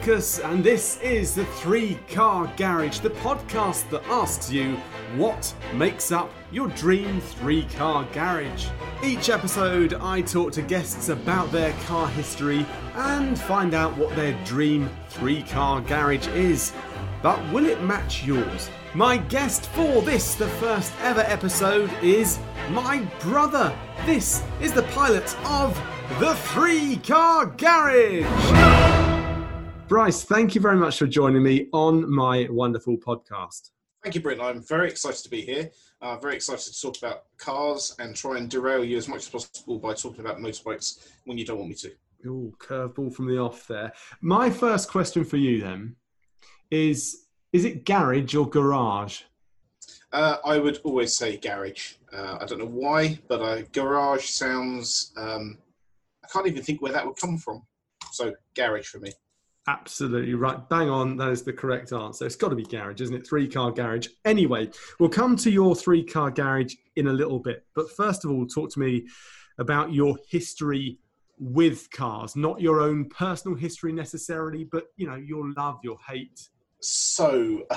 Lucas, and this is the Three Car Garage, the podcast that asks you what makes up your dream three car garage. Each episode, I talk to guests about their car history and find out what their dream three car garage is. But will it match yours? My guest for this, the first ever episode, is my brother. This is the pilot of the Three Car Garage. Bryce, thank you very much for joining me on my wonderful podcast. Thank you, Brent. I'm very excited to be here. Uh, very excited to talk about cars and try and derail you as much as possible by talking about motorbikes when you don't want me to. Oh, curveball from the off there. My first question for you then is: Is it garage or garage? Uh, I would always say garage. Uh, I don't know why, but uh, garage sounds. Um, I can't even think where that would come from. So garage for me. Absolutely right. Bang on. That is the correct answer. It's got to be garage, isn't it? Three car garage. Anyway, we'll come to your three car garage in a little bit. But first of all, talk to me about your history with cars, not your own personal history necessarily, but you know, your love, your hate. So,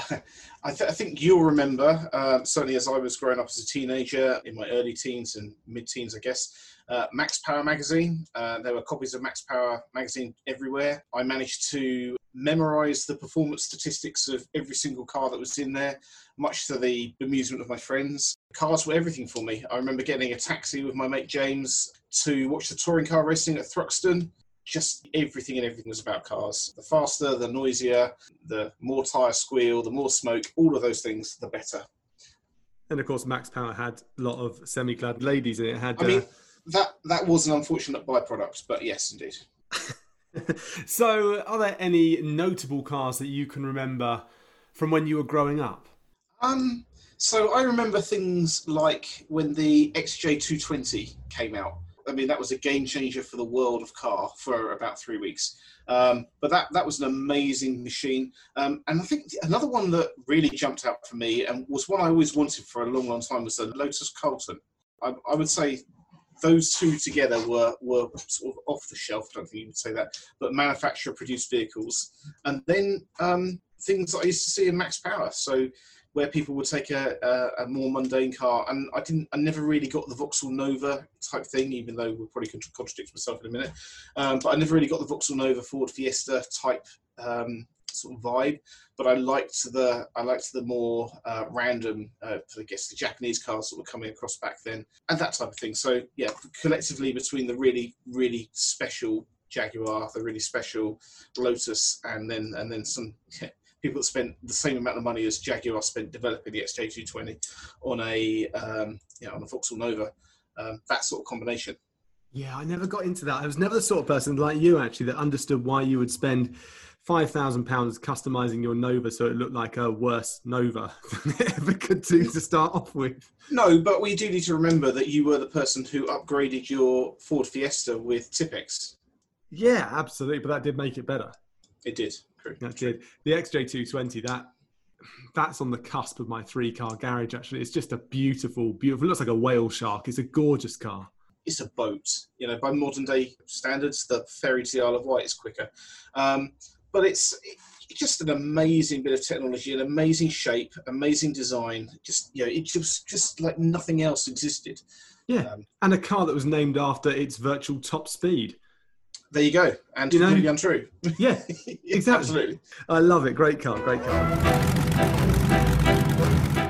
I, th- I think you'll remember, uh, certainly as I was growing up as a teenager, in my early teens and mid teens, I guess, uh, Max Power magazine. Uh, there were copies of Max Power magazine everywhere. I managed to memorize the performance statistics of every single car that was in there, much to the amusement of my friends. Cars were everything for me. I remember getting a taxi with my mate James to watch the touring car racing at Thruxton. Just everything and everything was about cars. The faster, the noisier, the more tyre squeal, the more smoke, all of those things, the better. And of course, Max Power had a lot of semi-clad ladies in it. Had I mean, uh, that that was an unfortunate byproduct, but yes, indeed. so, are there any notable cars that you can remember from when you were growing up? Um, so I remember things like when the XJ220 came out. I mean, that was a game changer for the world of car for about three weeks. Um, but that that was an amazing machine. Um, and I think another one that really jumped out for me and was one I always wanted for a long, long time was the Lotus Carlton. I, I would say those two together were were sort of off the shelf. I don't think you would say that, but manufacturer produced vehicles, and then um, things that I used to see in Max Power. So where people would take a, a, a, more mundane car, and I didn't, I never really got the Vauxhall Nova type thing, even though we'll probably contradict myself in a minute. Um, but I never really got the Vauxhall Nova Ford Fiesta type um, sort of vibe. But I liked the I liked the more uh, random, uh, I guess, the Japanese cars that were coming across back then, and that type of thing. So yeah, collectively between the really really special Jaguar, the really special Lotus, and then and then some. Yeah, people that spent the same amount of money as Jaguar spent developing the XJ220 on a um, yeah, on a Vauxhall Nova. Um, that sort of combination. Yeah, I never got into that. I was never the sort of person like you actually that understood why you would spend five thousand pounds customizing your Nova so it looked like a worse Nova than it ever could do to start off with. No, but we do need to remember that you were the person who upgraded your Ford Fiesta with Tipex. Yeah, absolutely, but that did make it better. It did. True. That did. The XJ220 that that's on the cusp of my three car garage. Actually, it's just a beautiful, beautiful. It looks like a whale shark. It's a gorgeous car it's a boat. You know, by modern day standards, the ferry to the Isle of Wight is quicker. Um, but it's it's just an amazing bit of technology, an amazing shape, amazing design. Just you know, it just just like nothing else existed. Yeah, um, and a car that was named after its virtual top speed. There you go, and you completely know, untrue. Yeah, exactly. Absolutely. I love it. Great car, great car.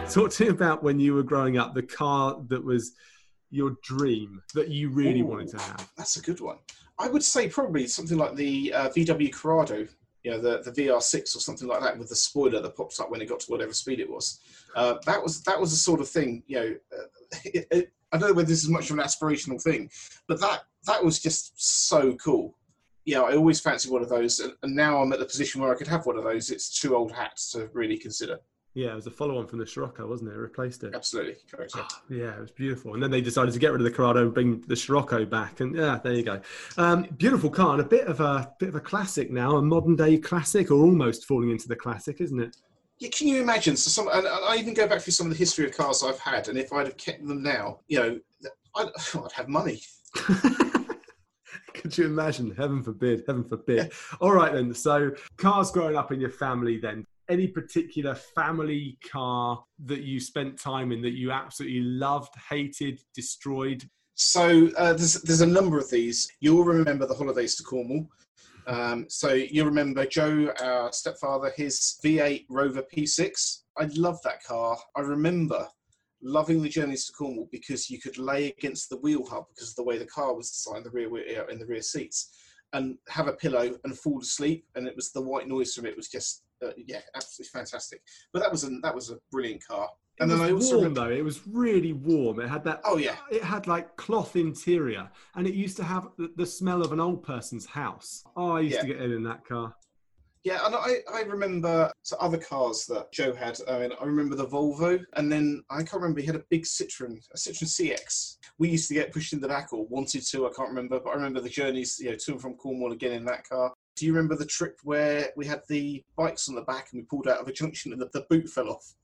Talk to me about when you were growing up, the car that was your dream that you really Ooh, wanted to have. That's a good one. I would say probably something like the uh, VW Corrado you know, the, the VR6 or something like that with the spoiler that pops up when it got to whatever speed it was. Uh, that was that was the sort of thing, you know. Uh, it, it, I don't know whether this is much of an aspirational thing, but that that was just so cool. Yeah, I always fancied one of those, and, and now I'm at the position where I could have one of those. It's two old hats to really consider. Yeah, it was a follow-on from the Scirocco, wasn't it? it replaced it. Absolutely correct. Yeah. Oh, yeah. it was beautiful. And then they decided to get rid of the Corrado and bring the Scirocco back. And yeah, there you go. Um, beautiful car and a bit of a bit of a classic now, a modern day classic, or almost falling into the classic, isn't it? Yeah, can you imagine? So some, and I even go back through some of the history of cars I've had, and if I'd have kept them now, you know, I'd, I'd have money. Could you imagine? Heaven forbid, heaven forbid. All right, then. So, cars growing up in your family then? Any particular family car that you spent time in that you absolutely loved, hated, destroyed? So uh, there's there's a number of these. You'll remember the holidays to Cornwall. Um, so you remember Joe, our stepfather, his V8 Rover P6. I love that car. I remember loving the journeys to Cornwall because you could lay against the wheel hub because of the way the car was designed, the rear in the rear seats, and have a pillow and fall asleep. And it was the white noise from it was just uh, yeah, absolutely fantastic. But that was a that was a brilliant car. And it then I also warm remember... though. It was really warm. It had that. Oh yeah. It had like cloth interior, and it used to have the, the smell of an old person's house. Oh, I used yeah. to get in in that car. Yeah, and I, I remember other cars that Joe had. I mean, I remember the Volvo, and then I can't remember. He had a big Citroen, a Citroen CX. We used to get pushed in the back, or wanted to. I can't remember, but I remember the journeys, you know, to and from Cornwall again in that car. Do you remember the trip where we had the bikes on the back and we pulled out of a junction and the, the boot fell off?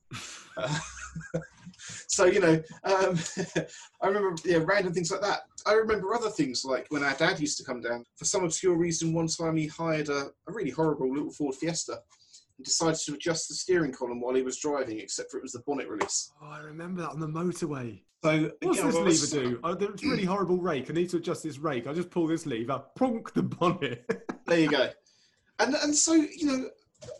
so you know, um, I remember yeah, random things like that. I remember other things like when our dad used to come down for some obscure reason. One time he hired a, a really horrible little Ford Fiesta and decided to adjust the steering column while he was driving, except for it was the bonnet release. Oh, I remember that on the motorway. So what's this lever do? Oh, it's really horrible rake. I need to adjust this rake. I just pull this lever, prunk the bonnet. there you go. And and so you know,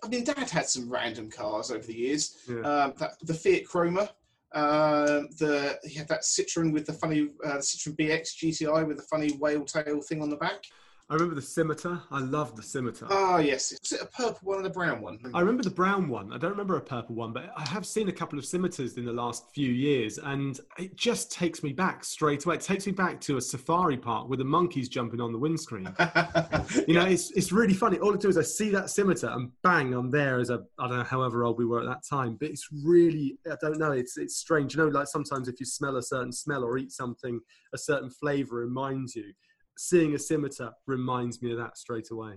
I mean, Dad had some random cars over the years. Yeah. Um, that, the Fiat Croma, uh, the he had that Citroen with the funny uh, Citroen BX GTI with the funny whale tail thing on the back. I remember the scimitar. I love the scimitar. Ah, oh, yes. Was it a purple one and a brown one? I remember the brown one. I don't remember a purple one, but I have seen a couple of scimitars in the last few years, and it just takes me back straight away. It takes me back to a safari park with the monkeys jumping on the windscreen. you know, it's it's really funny. All I do is I see that scimitar, and bang, I'm there as a I don't know however old we were at that time, but it's really I don't know. It's it's strange. You know, like sometimes if you smell a certain smell or eat something, a certain flavour reminds you seeing a scimitar reminds me of that straight away.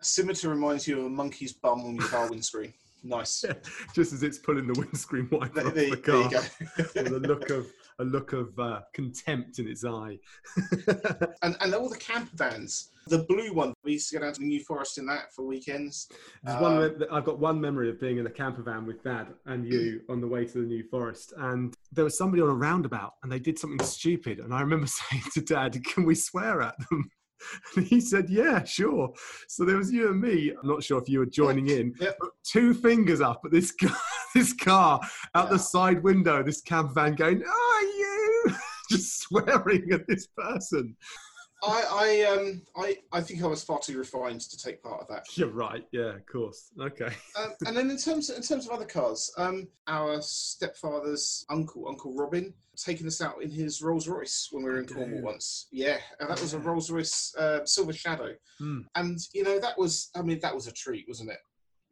A scimitar reminds you of a monkey's bum on your car windscreen. Nice. Just as it's pulling the windscreen wiper there, off the car, a look of a look of uh, contempt in its eye. and and all the camper vans. The blue one, we used to go down to the New Forest in that for weekends. Um, one, I've got one memory of being in a camper van with Dad and you on the way to the New Forest, and there was somebody on a roundabout, and they did something stupid, and I remember saying to Dad, "Can we swear at them?" And he said, Yeah, sure. So there was you and me. I'm not sure if you were joining in. Yep. two fingers up at this car, this car out yeah. the side window, this cab van going, Are you? Just swearing at this person. I, I, um, I, I think I was far too refined to take part of that. You're right. Yeah, of course. Okay. um, and then in terms, in terms of other cars, um, our stepfather's uncle, Uncle Robin, taking us out in his Rolls Royce when we were in Cornwall once. Yeah, and that was a Rolls Royce uh, Silver Shadow, mm. and you know that was, I mean, that was a treat, wasn't it?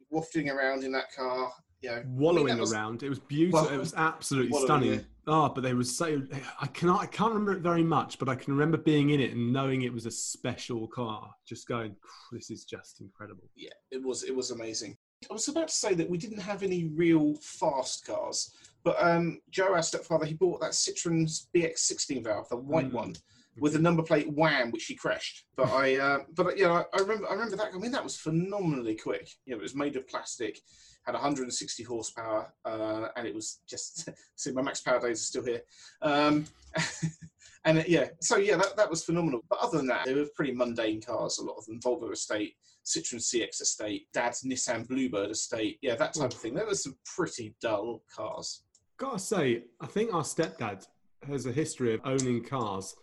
Wafting around in that car, you know, wallowing I mean, was, around. It was beautiful. Well, it was absolutely stunning. Yeah. Oh, but they were so. I cannot. I can't remember it very much, but I can remember being in it and knowing it was a special car. Just going, this is just incredible. Yeah, it was. It was amazing. I was about to say that we didn't have any real fast cars, but um, Joe, our stepfather, he bought that Citroen BX16 valve, the white mm. one, with the number plate Wham, which he crashed. But I, uh, but yeah, I, I remember. I remember that. I mean, that was phenomenally quick. You know, it was made of plastic had 160 horsepower, uh, and it was just see my max power days are still here. Um, and uh, yeah, so yeah, that, that was phenomenal. But other than that, they were pretty mundane cars. A lot of them, Volvo estate, Citroen CX estate, Dad's Nissan Bluebird estate, yeah, that type of thing. There were some pretty dull cars. Gotta say, I think our stepdad has a history of owning cars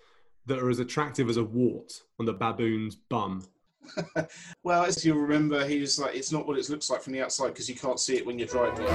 that are as attractive as a wart on the baboon's bum. well, as you remember, he was like, it's not what it looks like from the outside because you can't see it when you're driving.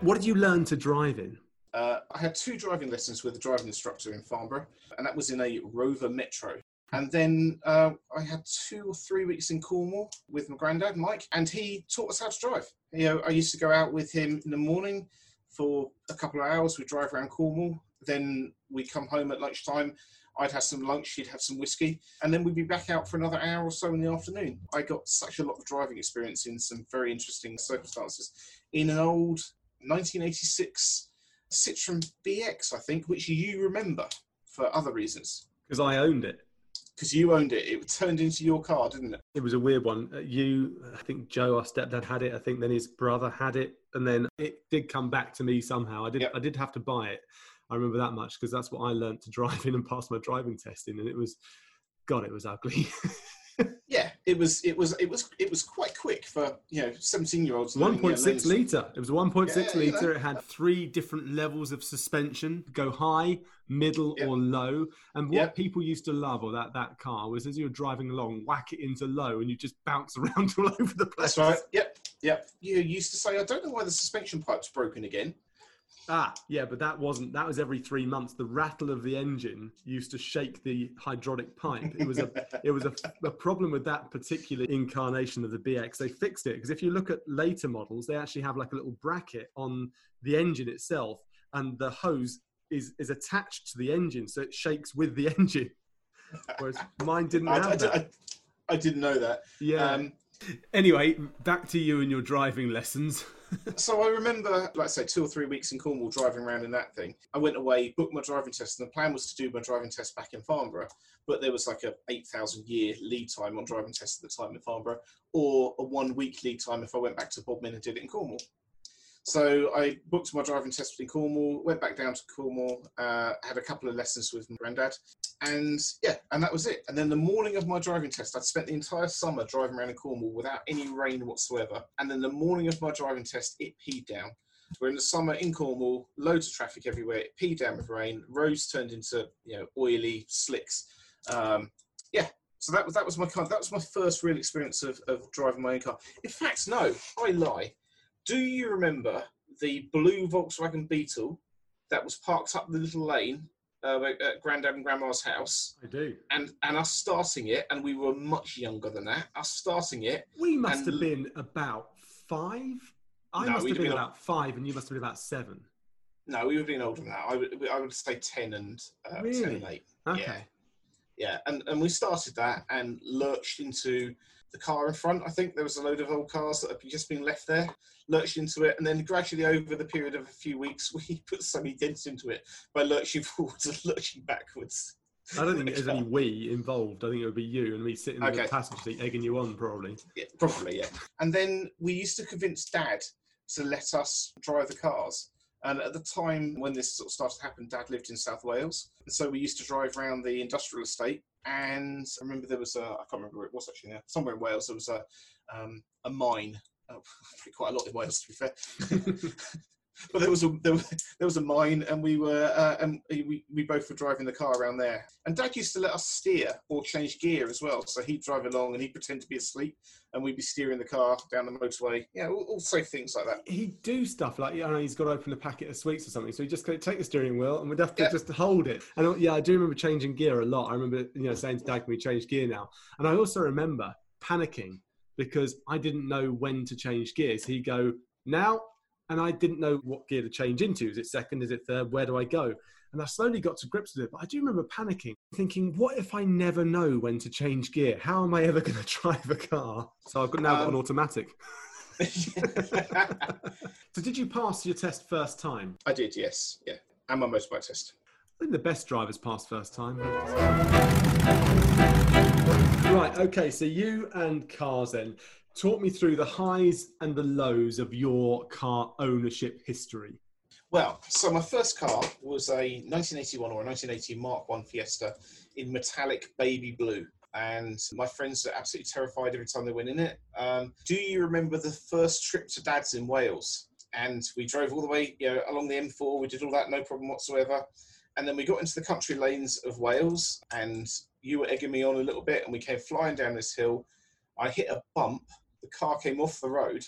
What did you learn to drive in? Uh, I had two driving lessons with a driving instructor in Farnborough, and that was in a Rover Metro. And then uh, I had two or three weeks in Cornwall with my granddad, Mike, and he taught us how to drive. You know, I used to go out with him in the morning for a couple of hours. We'd drive around Cornwall. Then we'd come home at lunchtime I'd have some lunch, she'd have some whiskey, and then we'd be back out for another hour or so in the afternoon. I got such a lot of driving experience in some very interesting circumstances in an old 1986 Citroen BX, I think, which you remember for other reasons. Because I owned it. because you owned it. It turned into your car, didn't it? It was a weird one. Uh, You, I think Joe, our stepdad, had it. I think then his brother had it, and then it did come back to me somehow. I did. Yep. I did have to buy it. I remember that much because that's what I learned to drive in and pass my driving test in, and it was, God, it was ugly. Yeah, it was. It was. It was. It was quite quick for you know seventeen year olds. One point six liter. It was one point six Yeah, you liter. know. It had three different levels of suspension: go high, middle, Yep. or low. And what Yep. people used to love or that that car was as you were driving along, whack it into low, and you just bounce around all over the place. That's right. Yep. Yep. You used to say, I don't know why the suspension pipe's broken again. Ah, yeah, but that wasn't. That was every three months. The rattle of the engine used to shake the hydraulic pipe. It was a. it was a, a problem with that particular incarnation of the BX. They fixed it because if you look at later models, they actually have like a little bracket on the engine itself, and the hose is is attached to the engine, so it shakes with the engine. Whereas mine didn't I, have I, that. I, I didn't know that. yeah. Um, anyway, back to you and your driving lessons. so I remember, like I say, two or three weeks in Cornwall driving around in that thing. I went away, booked my driving test, and the plan was to do my driving test back in Farnborough. But there was like a 8,000 year lead time on driving tests at the time in Farnborough, or a one week lead time if I went back to Bodmin and did it in Cornwall. So I booked my driving test in Cornwall, went back down to Cornwall, uh, had a couple of lessons with my granddad, and yeah, and that was it. And then the morning of my driving test, I'd spent the entire summer driving around in Cornwall without any rain whatsoever. And then the morning of my driving test, it peed down. We're in the summer in Cornwall, loads of traffic everywhere. It peed down with rain. Roads turned into you know oily slicks. Um, yeah, so that was that was my car. That was my first real experience of, of driving my own car. In fact, no, I lie. Do you remember the blue Volkswagen Beetle that was parked up the little lane uh, at Grandad and Grandma's house, I do. and and us starting it, and we were much younger than that. Us starting it, We must have been about five. I No, must have been been about five, and you must have been about seven. no, we would have been older than that. I would I would say ten and uh, ten and eight. Okay. Yeah. Yeah, and, and we started that and lurched into the car in front. I think there was a load of old cars that had just been left there, lurched into it, and then gradually over the period of a few weeks, we put so many dents into it by lurching forwards and lurching backwards. I don't think there's any we involved. I think it would be you and me sitting in the passenger seat egging you on, probably. Yeah, probably, yeah. And then we used to convince Dad to let us drive the cars. And at the time when this sort of started to happen, Dad lived in South Wales. And so we used to drive around the industrial estate. And I remember there was a, I can't remember where it was actually now, somewhere in Wales, there was a, um, a mine. Oh, quite a lot in Wales, to be fair. but there was a there was, there was a mine, and we were uh, and we, we both were driving the car around there. And Dad used to let us steer or change gear as well. So he'd drive along and he'd pretend to be asleep, and we'd be steering the car down the motorway. Yeah, all, all safe things like that. He'd do stuff like, you know, he's got to open a packet of sweets or something. So he'd just take the steering wheel and we'd have to Yeah. just hold it. And uh, yeah, I do remember changing gear a lot. I remember, you know, saying to Dad, can we change gear now? And I also remember panicking because I didn't know when to change gears. He'd go, now, and I didn't know what gear to change into. Is it second? Is it third? Where do I go? And I slowly got to grips with it. But I do remember panicking, thinking, what if I never know when to change gear? How am I ever going to drive a car? So I've got now got an Um, automatic. So did you pass your test first time? I did, yes, yeah, and my motorbike test. I think the best drivers pass first time. Right, okay, so you and cars then. Talk me through the highs and the lows of your car ownership history. Well, so my first car was a 1981 or a 1980 Mark One Fiesta in metallic baby blue. And my friends are absolutely terrified every time they went in it. Um, do you remember the first trip to Dad's in Wales? And we drove all the way, you know, along the M4. We did all that, no problem whatsoever. And then we got into the country lanes of Wales, and you were egging me on a little bit, and we came flying down this hill. I hit a bump. The car came off the road,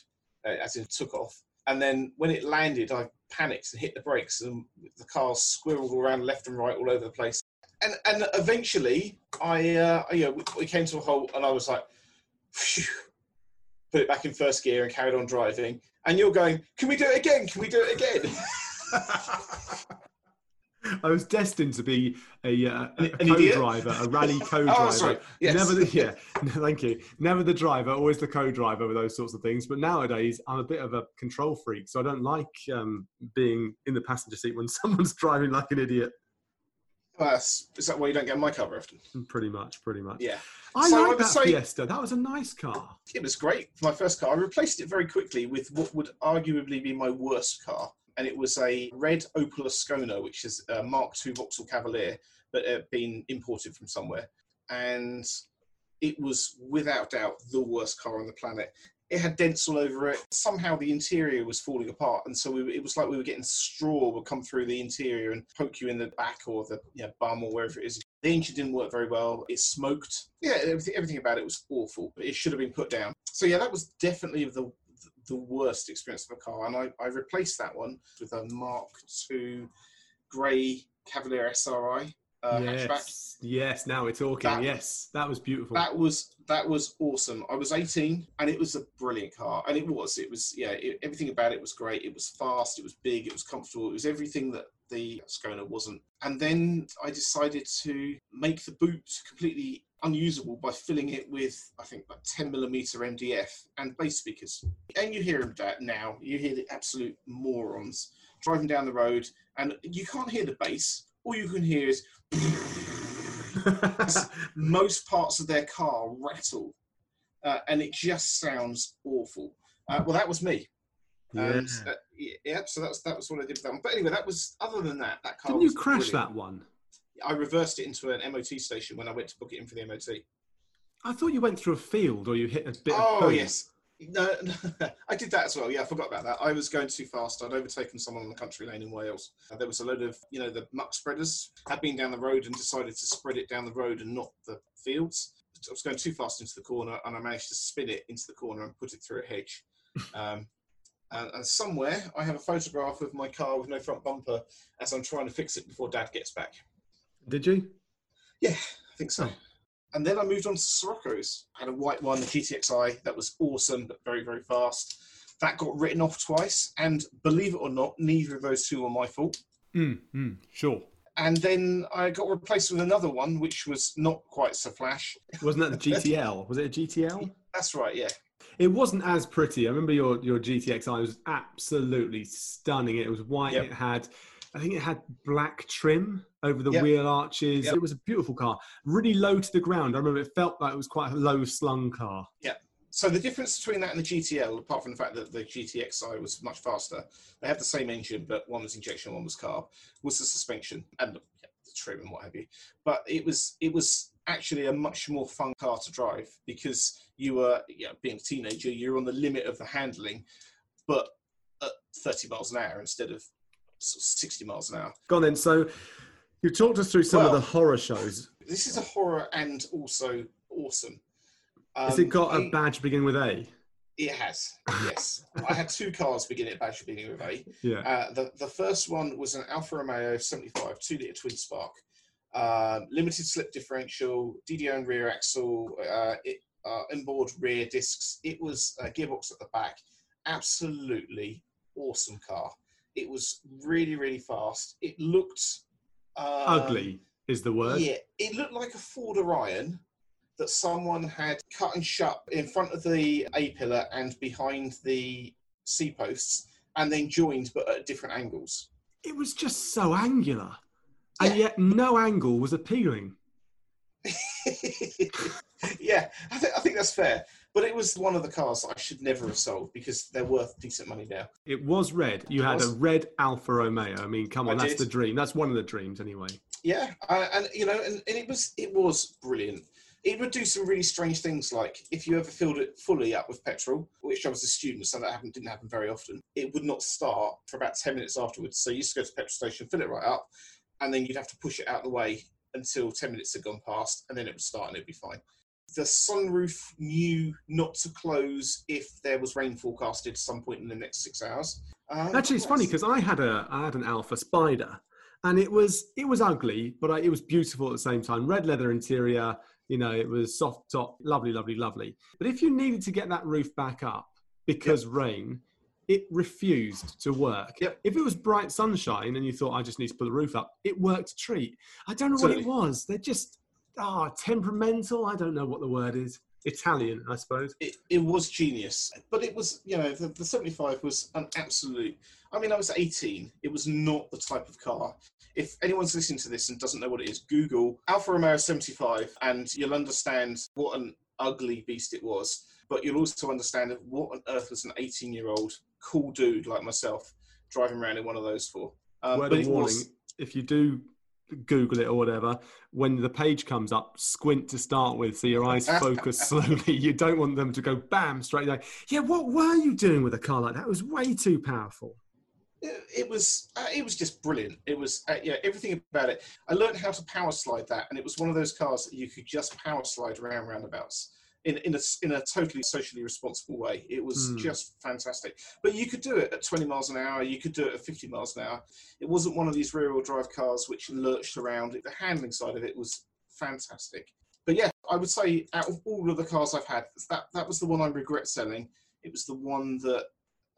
uh, as in took off. And then when it landed, I panicked and hit the brakes, and the car squirreled around left and right all over the place. And and eventually, I uh, you know we, we came to a halt, and I was like, phew, put it back in first gear and carried on driving. And you're going, can we do it again? Can we do it again? I was destined to be a, uh, a An- an idiot? co-driver, a rally co-driver. Oh, sorry. Yes. Never the yeah, thank you. Never the driver, always the co-driver with those sorts of things. But nowadays, I'm a bit of a control freak, so I don't like um, being in the passenger seat when someone's driving like an idiot. That's, is that why you don't get my car very often? Pretty much, pretty much. Yeah. I So like that say- Fiesta. That was a nice car. It was great for my first car. I replaced it very quickly with what would arguably be my worst car. And it was a red Opel Ascona, which is a Mark II Vauxhall Cavalier, but had been imported from somewhere. And it was without doubt the worst car on the planet. It had dents all over it. Somehow the interior was falling apart, and so we, it was like we were getting straw would come through the interior and poke you in the back or the you know, bum or wherever it is. The engine didn't work very well. It smoked. Yeah, everything, everything about it was awful. But it should have been put down. So yeah, that was definitely the the worst experience of a car, and I, I replaced that one with a Mark II grey Cavalier SRI uh, hatchback. yes, yes. Now we're talking. That- yes, that was beautiful. That was that was awesome. I was 18, and it was a brilliant car, and it was. It was yeah. It, everything about it was great. It was fast. It was big. It was comfortable. It was everything that the Scona wasn't. And then I decided to make the boot completely unusable by filling it with I think like 10 millimeter MDF and bass speakers. And you hear that now. You hear the absolute morons driving down the road, and you can't hear the bass. All you can hear is most parts of their car rattle, uh, and it just sounds awful. Uh, well, that was me. And, Yeah. uh, yeah, so that's that was what I did with that one. But anyway, that was other than that, that car. Didn't you crash brilliant. that one? I reversed it into an MOT station when I went to book it in for the MOT. I thought you went through a field or you hit a bit. Oh yes, no, I did that as well. Yeah, I forgot about that. I was going too fast. I'd overtaken someone on the country lane in Wales. Uh, there was a load of, you know, the muck spreaders had been down the road and decided to spread it down the road and not the fields. I was going too fast into the corner, and I managed to spin it into the corner and put it through a hedge. Um, and, and somewhere I have a photograph of my car with no front bumper as I'm trying to fix it before Dad gets back. Did you? Yeah, I think so. And then I moved on to Scirocco's. I had a white one, the GTXI, that was awesome, but very, very fast. That got written off twice, and believe it or not, neither of those two were my fault. Mm, mm, sure. And then I got replaced with another one, which was not quite so flash. Wasn't that the GTL? Was it a GTL? That's right, yeah. It wasn't as pretty. I remember your your GTXI was absolutely stunning. It was white. Yep. It had, I think it had black trim over the Yep. wheel arches. Yep. It was a beautiful car. Really low to the ground. I remember it felt like it was quite a low slung car. Yeah. So the difference between that and the GTL, apart from the fact that the GTXI was much faster, they have the same engine, but one was injection, one was carb, was the suspension and the, yeah, the trim and what have you. But it was it was actually a much more fun car to drive because you were, you know, being a teenager, you're on the limit of the handling, but at 30 miles an hour instead of of 60 miles an hour. Go on then. So you talked us through some Well- of the horror shows. This is a horror and also awesome. Has Um, it got a badge beginning with A? It has, yes. I had two cars beginning at Badger beginning with A. Yeah. Uh, the, the first one was an Alfa Romeo 75 2 litre twin spark, um, limited slip differential, de Dion rear axle, uh, it, uh, inboard rear discs. It was a gearbox at the back. Absolutely awesome car. It was really, really fast. It looked um, Ugly is the word. Yeah, it looked like a Ford Orion that someone had cut and shut in front of the A pillar and behind the C posts, and then joined but at different angles. It was just so angular. And yet no angle was appealing. yeah, I, th- I think that's fair. But it was one of the cars I should never have sold because they're worth decent money now. It was red. You It had a red Alfa Romeo. I mean, come I on, that's did. the dream. That's one of the dreams, anyway. Yeah, uh, and you know, and, and it was it was brilliant. It would do some really strange things, like if you ever filled it fully up with petrol, which I was a student, so that happened, didn't happen very often. It would not start for about ten minutes afterwards. So you used to go to the petrol station, fill it right up, and then you'd have to push it out of the way until ten minutes had gone past, and then it would start and it'd be fine. The sunroof knew not to close if there was rain forecasted at some point in the next six hours. Um, Actually, it's funny because I had a I had an Alfa Spider, and it was it was ugly, but I, it was beautiful at the same time. Red leather interior, you know, it was soft top, lovely, lovely, lovely. But if you needed to get that roof back up because rain, it refused to work. Yep. If it was bright sunshine and you thought I just need to put the roof up, it worked a treat. I don't know what it was. They're just ah temperamental. I don't know what the word is. Italian, I suppose. It, it was genius, but it was you know the, the 75 was an absolute. I mean, I was 18. It was not the type of car. If anyone's listening to this and doesn't know what it is, Google Alfa Romeo 75, and you'll understand what an ugly beast it was. But you'll also understand what on earth was an 18 year old cool dude like myself driving around in one of those for. Um, Word but of warning: was if you do Google it or whatever, when the page comes up, squint to start with, so your eyes focus slowly. You don't want them to go bam straight there. Yeah, what were you doing with a car like that? It was way too powerful. it, it was uh, it was just brilliant. It was uh, yeah everything about it. I learned how to power slide that, and it was one of those cars that you could just power slide around roundabouts in in a in a totally socially responsible way. It was Hmm. just fantastic. But you could do it at 20 miles an hour. You could do it at 50 miles an hour. It wasn't one of these rear wheel drive cars which lurched around. The handling side of it was fantastic. But yeah, I would say out of all of the cars I've had, that that was the one I regret selling. It was the one that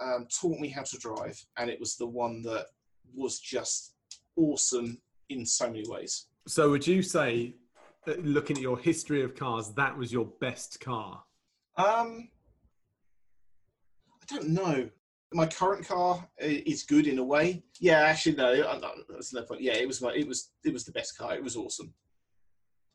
um, taught me how to drive, and it was the one that was just awesome in so many ways. So, would you say, looking at your history of cars, that was your best car? Um, I don't know. My current car is good in a way. Yeah, actually, no, that's no point. Yeah, it was my, it was, it was the best car. It was awesome.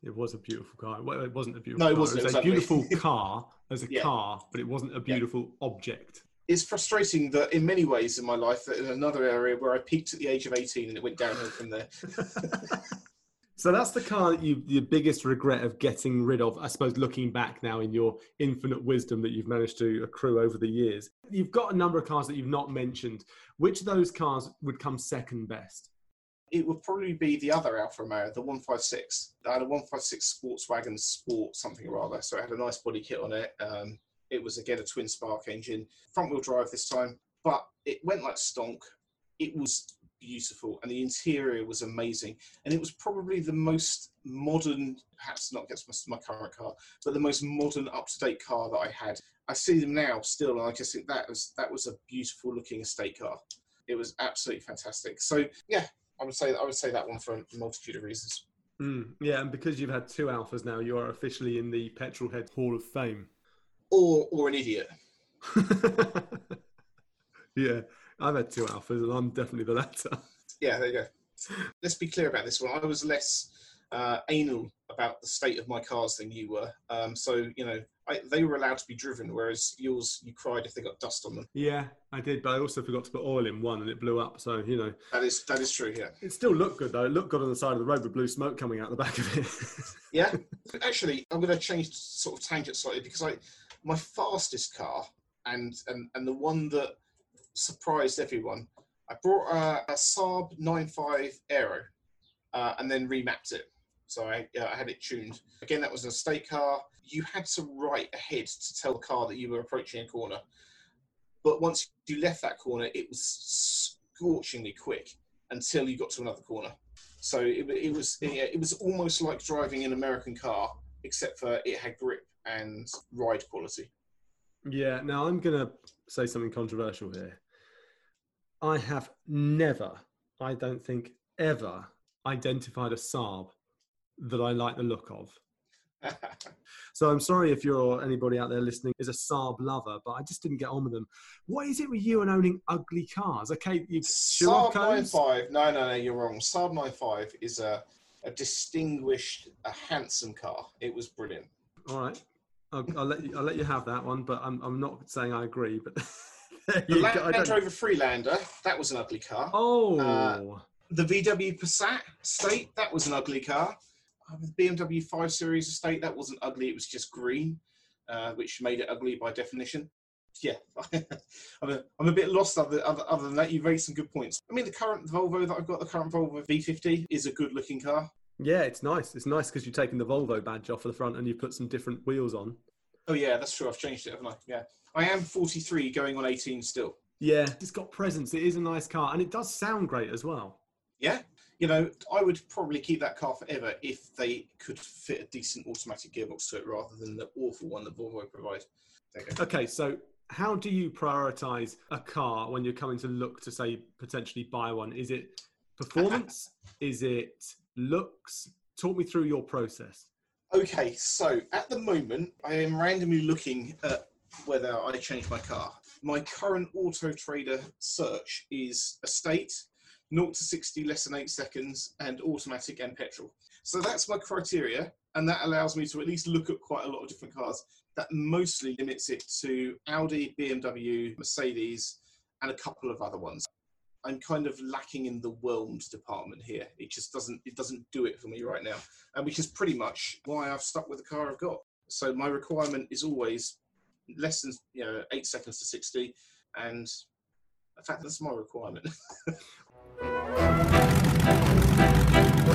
It was a beautiful car. Well, it wasn't a beautiful. No, it car. wasn't. It It was was a beautiful car as a Yeah. car, but it wasn't a beautiful object. It's frustrating that in many ways in my life, that in another area where I peaked at the age of 18 and it went downhill from there. So that's the car that you your biggest regret of getting rid of. I suppose looking back now in your infinite wisdom that you've managed to accrue over the years, you've got a number of cars that you've not mentioned. Which of those cars would come second best? It would probably be the other Alfa Romeo, the 156. I had a 156 Sportwagon Sport something or other, so it had a nice body kit on it. Um, it was again a twin spark engine, front wheel drive this time, but it went like stonk. It was beautiful, and the interior was amazing. And it was probably the most modern, perhaps not against my, my current car, but the most modern, up to date car that I had. I see them now still, and I just think that was that was a beautiful looking estate car. It was absolutely fantastic. So yeah, I would say I would say that one for a multitude of reasons. Mm, yeah, and because you've had two Alfas now, you are officially in the petrol head Hall of Fame. Or or an idiot. yeah, I've had two Alfas, and I'm definitely the latter. Yeah, there you go. Let's be clear about this one. I was less uh, anal about the state of my cars than you were. Um, so you know, I, they were allowed to be driven, whereas yours, you cried if they got dust on them. Yeah, I did, but I also forgot to put oil in one, and it blew up. So you know, That is that is true. Yeah. it still looked good though. It looked good on the side of the road with blue smoke coming out the back of it. Yeah. Actually, I'm going to change sort of tangent slightly because I, my fastest car and and and the one that surprised everyone, I brought a, a Saab 9.5 Aero, uh, and then remapped it. So I, uh, I had it tuned. Again, that was an estate car. You had to write ahead to tell the car that you were approaching a corner. But once you left that corner, it was scorchingly quick until you got to another corner. So it, it was yeah, it was almost like driving an American car, except for it had grip and ride quality. yeah. Now I'm gonna say something controversial here. I have never, I don't think ever, identified a Saab that I like the look of. So I'm sorry if you're anybody out there listening is a Saab lover, but I just didn't get on with them. What is it with you and owning ugly cars? Okay, you Saab codes? 95, no, no, no, you're wrong. Saab 95 is a, a distinguished, a handsome car. It was brilliant. All right, I'll, I'll let you. I'll let you have that one, but I'm I'm not saying I agree. But The Land go. Don't- Rover Freelander, that was an ugly car. Oh, Uh, The VW Passat Estate, that was an ugly car. Uh, The BMW 5 Series Estate, that wasn't ugly, it was just green, uh, which made it ugly by definition. Yeah, I'm, a, I'm a bit lost other, other, other than that. You've raised some good points. I mean, the current Volvo that I've got, the current Volvo V50, is a good looking car. Yeah, it's nice. It's nice because you've taken the Volvo badge off of the front and you've put some different wheels on. Oh, yeah, that's true. I've changed it, haven't I? Yeah. I am 43 going on 18 still. Yeah, it's got presence. It is a nice car, and it does sound great as well. Yeah. You know, I would probably keep that car forever if they could fit a decent automatic gearbox to it rather than the awful one that Volvo provide. There you go. Okay, so how do you prioritize a car when you're coming to look to say potentially buy one? Is it performance? is it looks? Talk me through your process. Okay, so at the moment, I am randomly looking at whether I change my car. My current Auto Trader search is estate, 0 to 60 less than 8 seconds, and automatic and petrol. So that's my criteria, and that allows me to at least look at quite a lot of different cars. That mostly limits it to Audi, BMW, Mercedes, and a couple of other ones. I'm kind of lacking in the whelmed department here. It just doesn't it doesn't do it for me right now, and which is pretty much why I've stuck with the car I've got. So my requirement is always less than you know eight seconds to sixty, and in fact that's my requirement.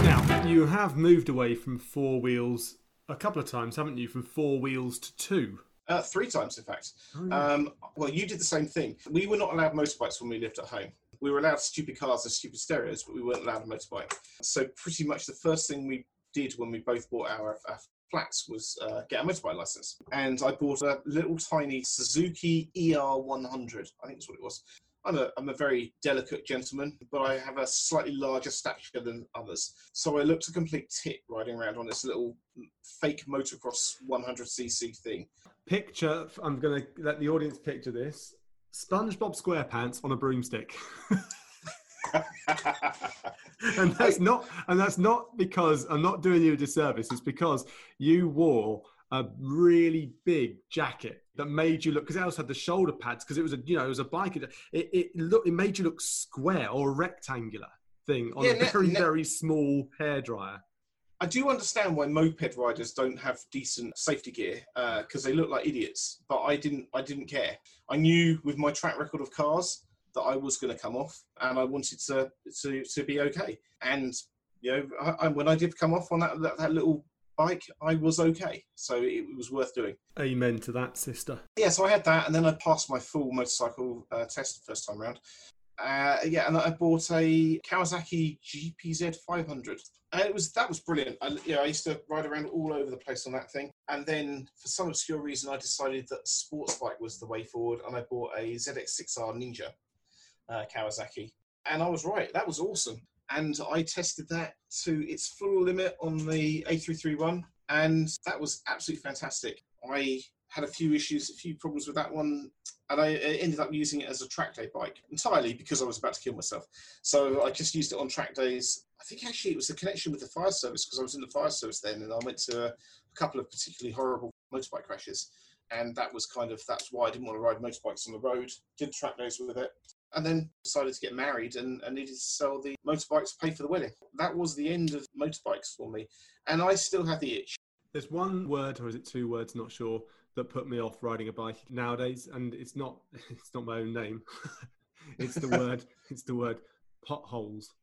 now you have moved away from four wheels a couple of times, haven't you? From four wheels to two. Uh, three times, in fact. Oh, yeah. um, well, you did the same thing. We were not allowed motorbikes when we lived at home we were allowed stupid cars and stupid stereos, but we weren't allowed a motorbike. So pretty much the first thing we did when we both bought our, our flats was uh, get a motorbike license. And I bought a little tiny Suzuki ER100, I think that's what it was. I'm a, I'm a very delicate gentleman, but I have a slightly larger stature than others. So I looked a complete tit riding around on this little fake motocross 100cc thing. Picture, I'm going to let the audience picture this. SpongeBob SquarePants on a broomstick. and that's not and that's not because I'm not doing you a disservice. It's because you wore a really big jacket that made you look because it also had the shoulder pads because it was a you know it was a bike. It it look it made you look square or rectangular thing on yeah, a very very small hairdryer. I do understand why moped riders don't have decent safety gear because uh, they look like idiots. But I didn't. I didn't care. I knew with my track record of cars that I was going to come off, and I wanted to to to be okay. And you know, I, I, when I did come off on that, that, that little bike, I was okay. So it was worth doing. Amen to that, sister. Yeah, so I had that, and then I passed my full motorcycle uh, test the first time around. Uh, yeah, and I bought a Kawasaki GPZ 500, and it was that was brilliant. I, you know, I used to ride around all over the place on that thing, and then for some obscure reason, I decided that sports bike was the way forward, and I bought a ZX6R Ninja uh, Kawasaki, and I was right. That was awesome, and I tested that to its full limit on the A331, and that was absolutely fantastic. I had a few issues, a few problems with that one and I ended up using it as a track day bike entirely because I was about to kill myself. So I just used it on track days. I think actually it was a connection with the fire service because I was in the fire service then, and I went to a, couple of particularly horrible motorbike crashes, and that was kind of that's why I didn't want to ride motorbikes on the road. Did track days with it, and then decided to get married and, and needed to sell the motorbikes to pay for the wedding. That was the end of motorbikes for me, and I still have the itch. There's one word, or is it two words? Not sure that put me off riding a bike nowadays, and it's not it's not my own name. it's the word it's the word potholes.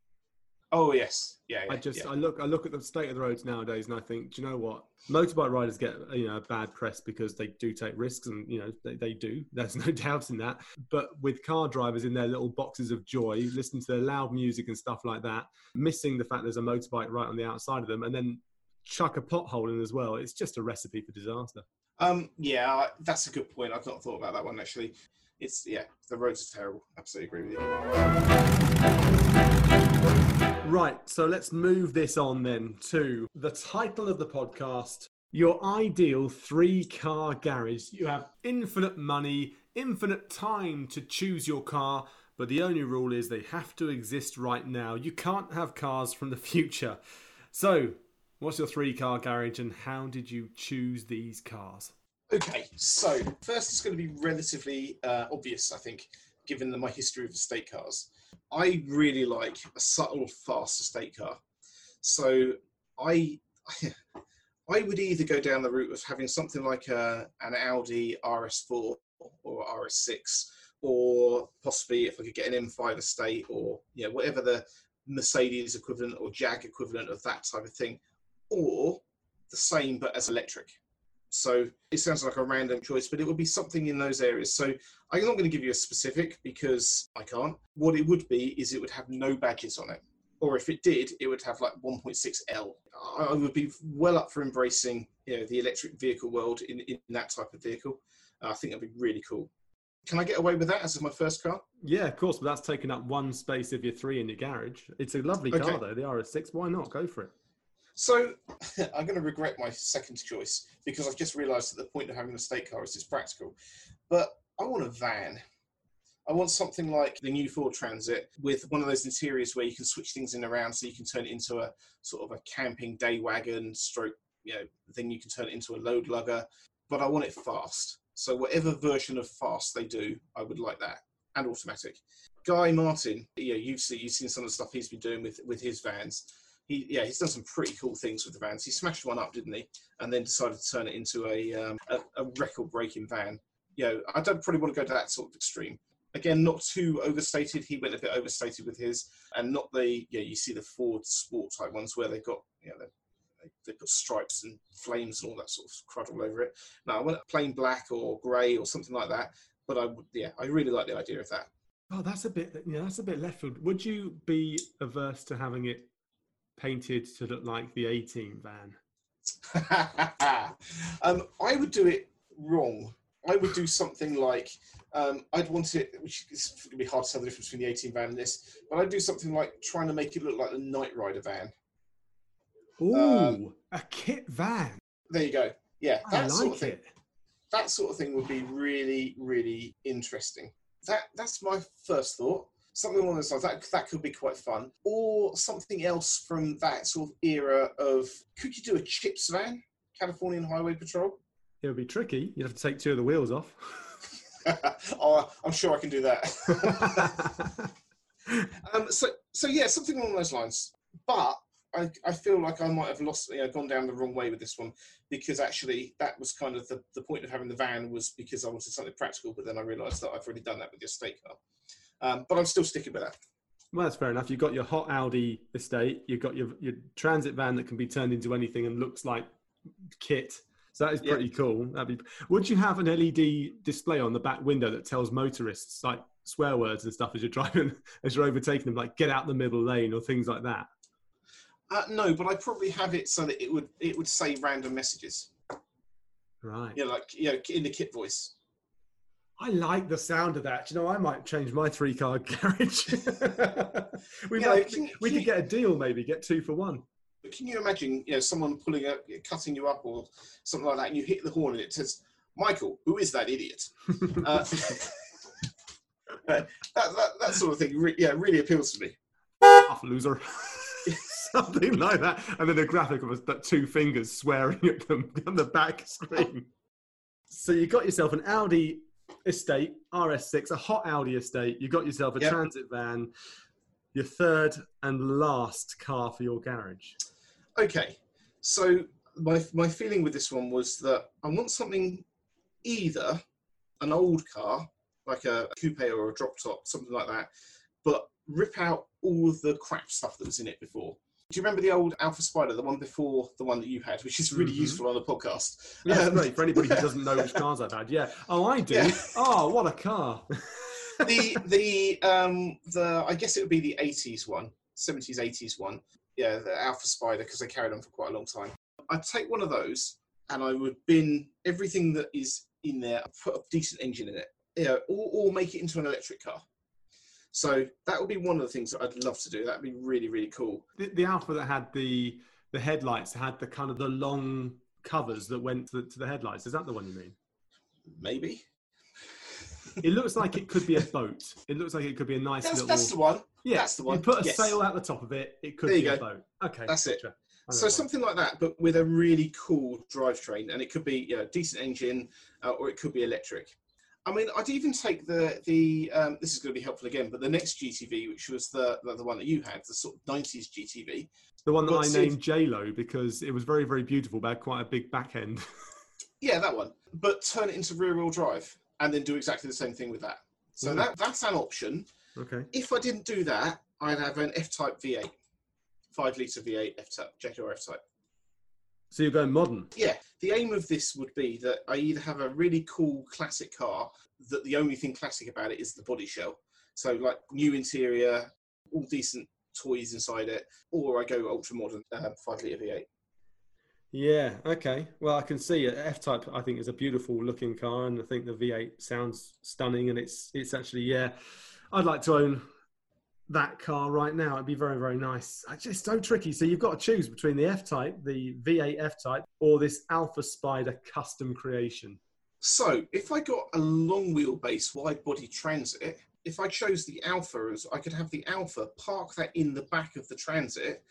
Oh yes, yeah. yeah I just yeah. I look I look at the state of the roads nowadays, and I think, do you know what? Motorbike riders get you know a bad press because they do take risks, and you know they, they do. There's no doubt in that. But with car drivers in their little boxes of joy, listening to their loud music and stuff like that, missing the fact there's a motorbike right on the outside of them, and then chuck a pothole in as well, it's just a recipe for disaster. Um, yeah, that's a good point. I've not thought about that one actually. It's yeah, the roads are terrible. Absolutely agree with you. Right, so let's move this on then to the title of the podcast. Your ideal three car garage. You have infinite money, infinite time to choose your car, but the only rule is they have to exist right now. You can't have cars from the future. So, What's your three car garage and how did you choose these cars? Okay, so first it's going to be relatively uh, obvious, I think, given the, my history of estate cars. I really like a subtle, fast estate car. So I, I would either go down the route of having something like a, an Audi RS4 or RS6, or possibly if I could get an M5 estate or you know whatever the Mercedes equivalent or Jag equivalent of that type of thing or the same but as electric. So it sounds like a random choice, but it would be something in those areas. So I'm not going to give you a specific because I can't. What it would be is it would have no badges on it. Or if it did, it would have like 1.6L. I would be well up for embracing you know, the electric vehicle world in, in that type of vehicle. Uh, I think that'd be really cool. Can I get away with that as my first car? Yeah, of course, but that's taking up one space of your three in your garage. It's a lovely okay. car though, the RS6. Why not? Go for it. So I'm going to regret my second choice because I've just realised that the point of having a state car is it's practical. But I want a van. I want something like the new Ford Transit with one of those interiors where you can switch things in around so you can turn it into a sort of a camping day wagon stroke, you know, then you can turn it into a load lugger. But I want it fast. So whatever version of fast they do, I would like that. And automatic. Guy Martin, yeah, you've seen you've seen some of the stuff he's been doing with with his vans. He yeah, he's done some pretty cool things with the vans. He smashed one up, didn't he? And then decided to turn it into a um, a, a record breaking van. You know, I don't probably want to go to that sort of extreme. Again, not too overstated. He went a bit overstated with his, and not the yeah. You see the Ford Sport type ones where they've got you know they, they put stripes and flames and all that sort of crud all over it. No, I want plain black or grey or something like that. But I would yeah, I really like the idea of that. Oh, that's a bit yeah, that's a bit left field. Would you be averse to having it painted to look like the A-Team van? um, I would do it wrong. I would do something like um, I'd want it, which is going to be hard to tell the difference between the A-Team van and this, but I'd do something like trying to make it look like the Knight Rider van. Ooh, um, a KITT van. There you go. Yeah, that I sort of thing. it. That sort of thing would be really, really interesting. That that's my first thought. Something along those lines. That that could be quite fun. Or something else from that sort of era of. Could you do a CHiPs van? Californian Highway Patrol. It would be tricky. You'd have to take two of the wheels off. oh, I'm sure I can do that. um, so, so yeah, something along those lines. But I, I feel like I might have lost, you know, gone down the wrong way with this one because actually that was kind of the, the point of having the van was because I wanted something practical. But then I realised that I've already done that with the estate car. Um, but I'm still sticking with that. Well, that's fair enough. You've got your hot Audi estate. You've got your your transit van that can be turned into anything and looks like KITT. So that is Yeah. pretty cool. That'd be. Would you have an LED display on the back window that tells motorists like swear words and stuff as you're driving, as you're overtaking them, like get out the middle lane or things like that? Uh, no, but I probably have it so that it would it would say random messages. Right. You know, like you know, in the KITT voice. I like the sound of that. You know, I might change my three car garage. we Yeah, might, can- we can could get a deal, maybe get two for one. But can you imagine, you know, someone pulling up, cutting you up, or something like that, and you hit the horn, and it says, "Michael, who is that idiot?" Uh, that, that that sort of thing, re- yeah, really appeals to me. Off loser. Something like that. And then a graphic of us that two fingers swearing at them on the back screen. So you got yourself an Audi estate, RS6, a hot Audi estate. You got yourself a Yep. transit van, your third and last car for your garage. Okay, so my my feeling with this one was that I want something either an old car like a coupe or a drop top, something like that, but rip out all of the crap stuff that was in it before. Do you remember the old Alfa Spider, the one before the one that you had, which is really Mhm. useful on the podcast? Yeah, Um, great for anybody who doesn't know which cars I've had. Yeah. Oh, I do. Yeah. Oh, what a car. the the um the I guess it would be the eighties one, seventies, eighties one. Yeah, the Alfa Spider because they carried on for quite a long time. I'd take one of those and I would bin everything that is in there, put a decent engine in it, you know, or, or make it into an electric car. So that would be one of the things that I'd love to do. That'd be really really cool. the, the Alfa that had the the headlights had the kind of the long covers that went to the, to the headlights. Is that the one you mean? Maybe It looks like it could be a boat. It looks like it could be a nice that's little. that's the one. yeah, that's the one. You put a Yes. sail out the top of it. It could There be a boat. Okay, That's it. So something like that, but with a really cool drivetrain, and it could be you know, decent engine, uh, or it could be electric. I mean, I'd even take the the. Um, this is going to be helpful again, but the next GTV, which was the the, the one that you had, the sort of '90s GTV. the one that I named J Lo because it was very very beautiful, but had quite a big back end. Yeah, that one. But turn it into rear wheel drive, and then do exactly the same thing with that. So Mm. that that's an option. okay. If I didn't do that, I'd have an F-Type V8, five liter V8 F-Type, Jaguar F-Type. So you're going modern. Yeah, the aim of this would be that I either have a really cool classic car that the only thing classic about it is the body shell. So like new interior, all decent toys inside it, or I go ultra modern um, five litre V8. Yeah. Okay. Well, I can see it. F Type. I think is a beautiful looking car, and I think the V8 sounds stunning. And it's it's actually yeah. I'd like to own that car right now. It'd be very, very nice. It's just so tricky. So you've got to choose between the F Type, the V8 F Type, or this Alfa Spider custom creation. So, if I got a long wheelbase wide body transit, if I chose the Alfa, as I could have the Alfa park that in the back of the transit.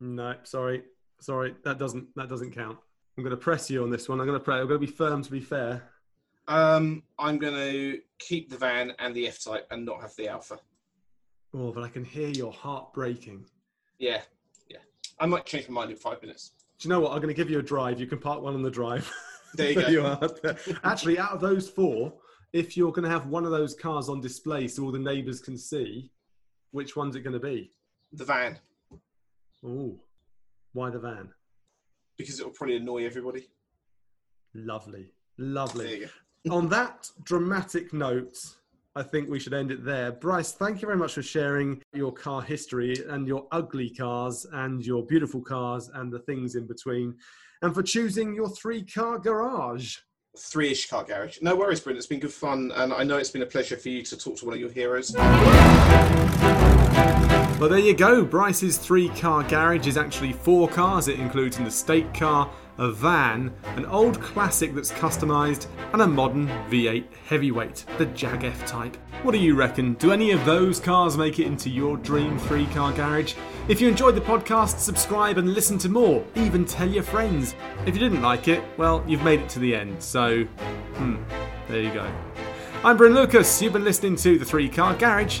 No, sorry, sorry, that doesn't that doesn't count. I'm going to press you on this one. I'm going to pray. I'm going to be firm to be fair. Um, I'm going to keep the van and the F Type and not have the Alfa. Oh, but I can hear your heart breaking. Yeah, yeah. I might change my mind in five minutes. Do you know what? I'm going to give you a drive. You can park one on the drive. There you go. you are. Actually, out of those four, if you're going to have one of those cars on display so all the neighbours can see, which one's it going to be? The van, Oh, why the van? because it will probably annoy everybody. Lovely, There lovely. you go. On that dramatic note, I think we should end it there. Bryce, thank you very much for sharing your car history and your ugly cars and your beautiful cars and the things in between, and for choosing your three car garage. Three ish car garage. No worries, Brent. It's been good fun, and I know it's been a pleasure for you to talk to one of your heroes. Well, there you go. Bryce's three car garage is actually four cars. It includes an estate car, a van, an old classic that's customised, and a modern V8 heavyweight, the Jag F type. What do you reckon? Do any of those cars make it into your dream three car garage? If you enjoyed the podcast, subscribe and listen to more. Even tell your friends. If you didn't like it, well, you've made it to the end. So, hmm, there you go. I'm Bryn Lucas. You've been listening to the Three Car Garage.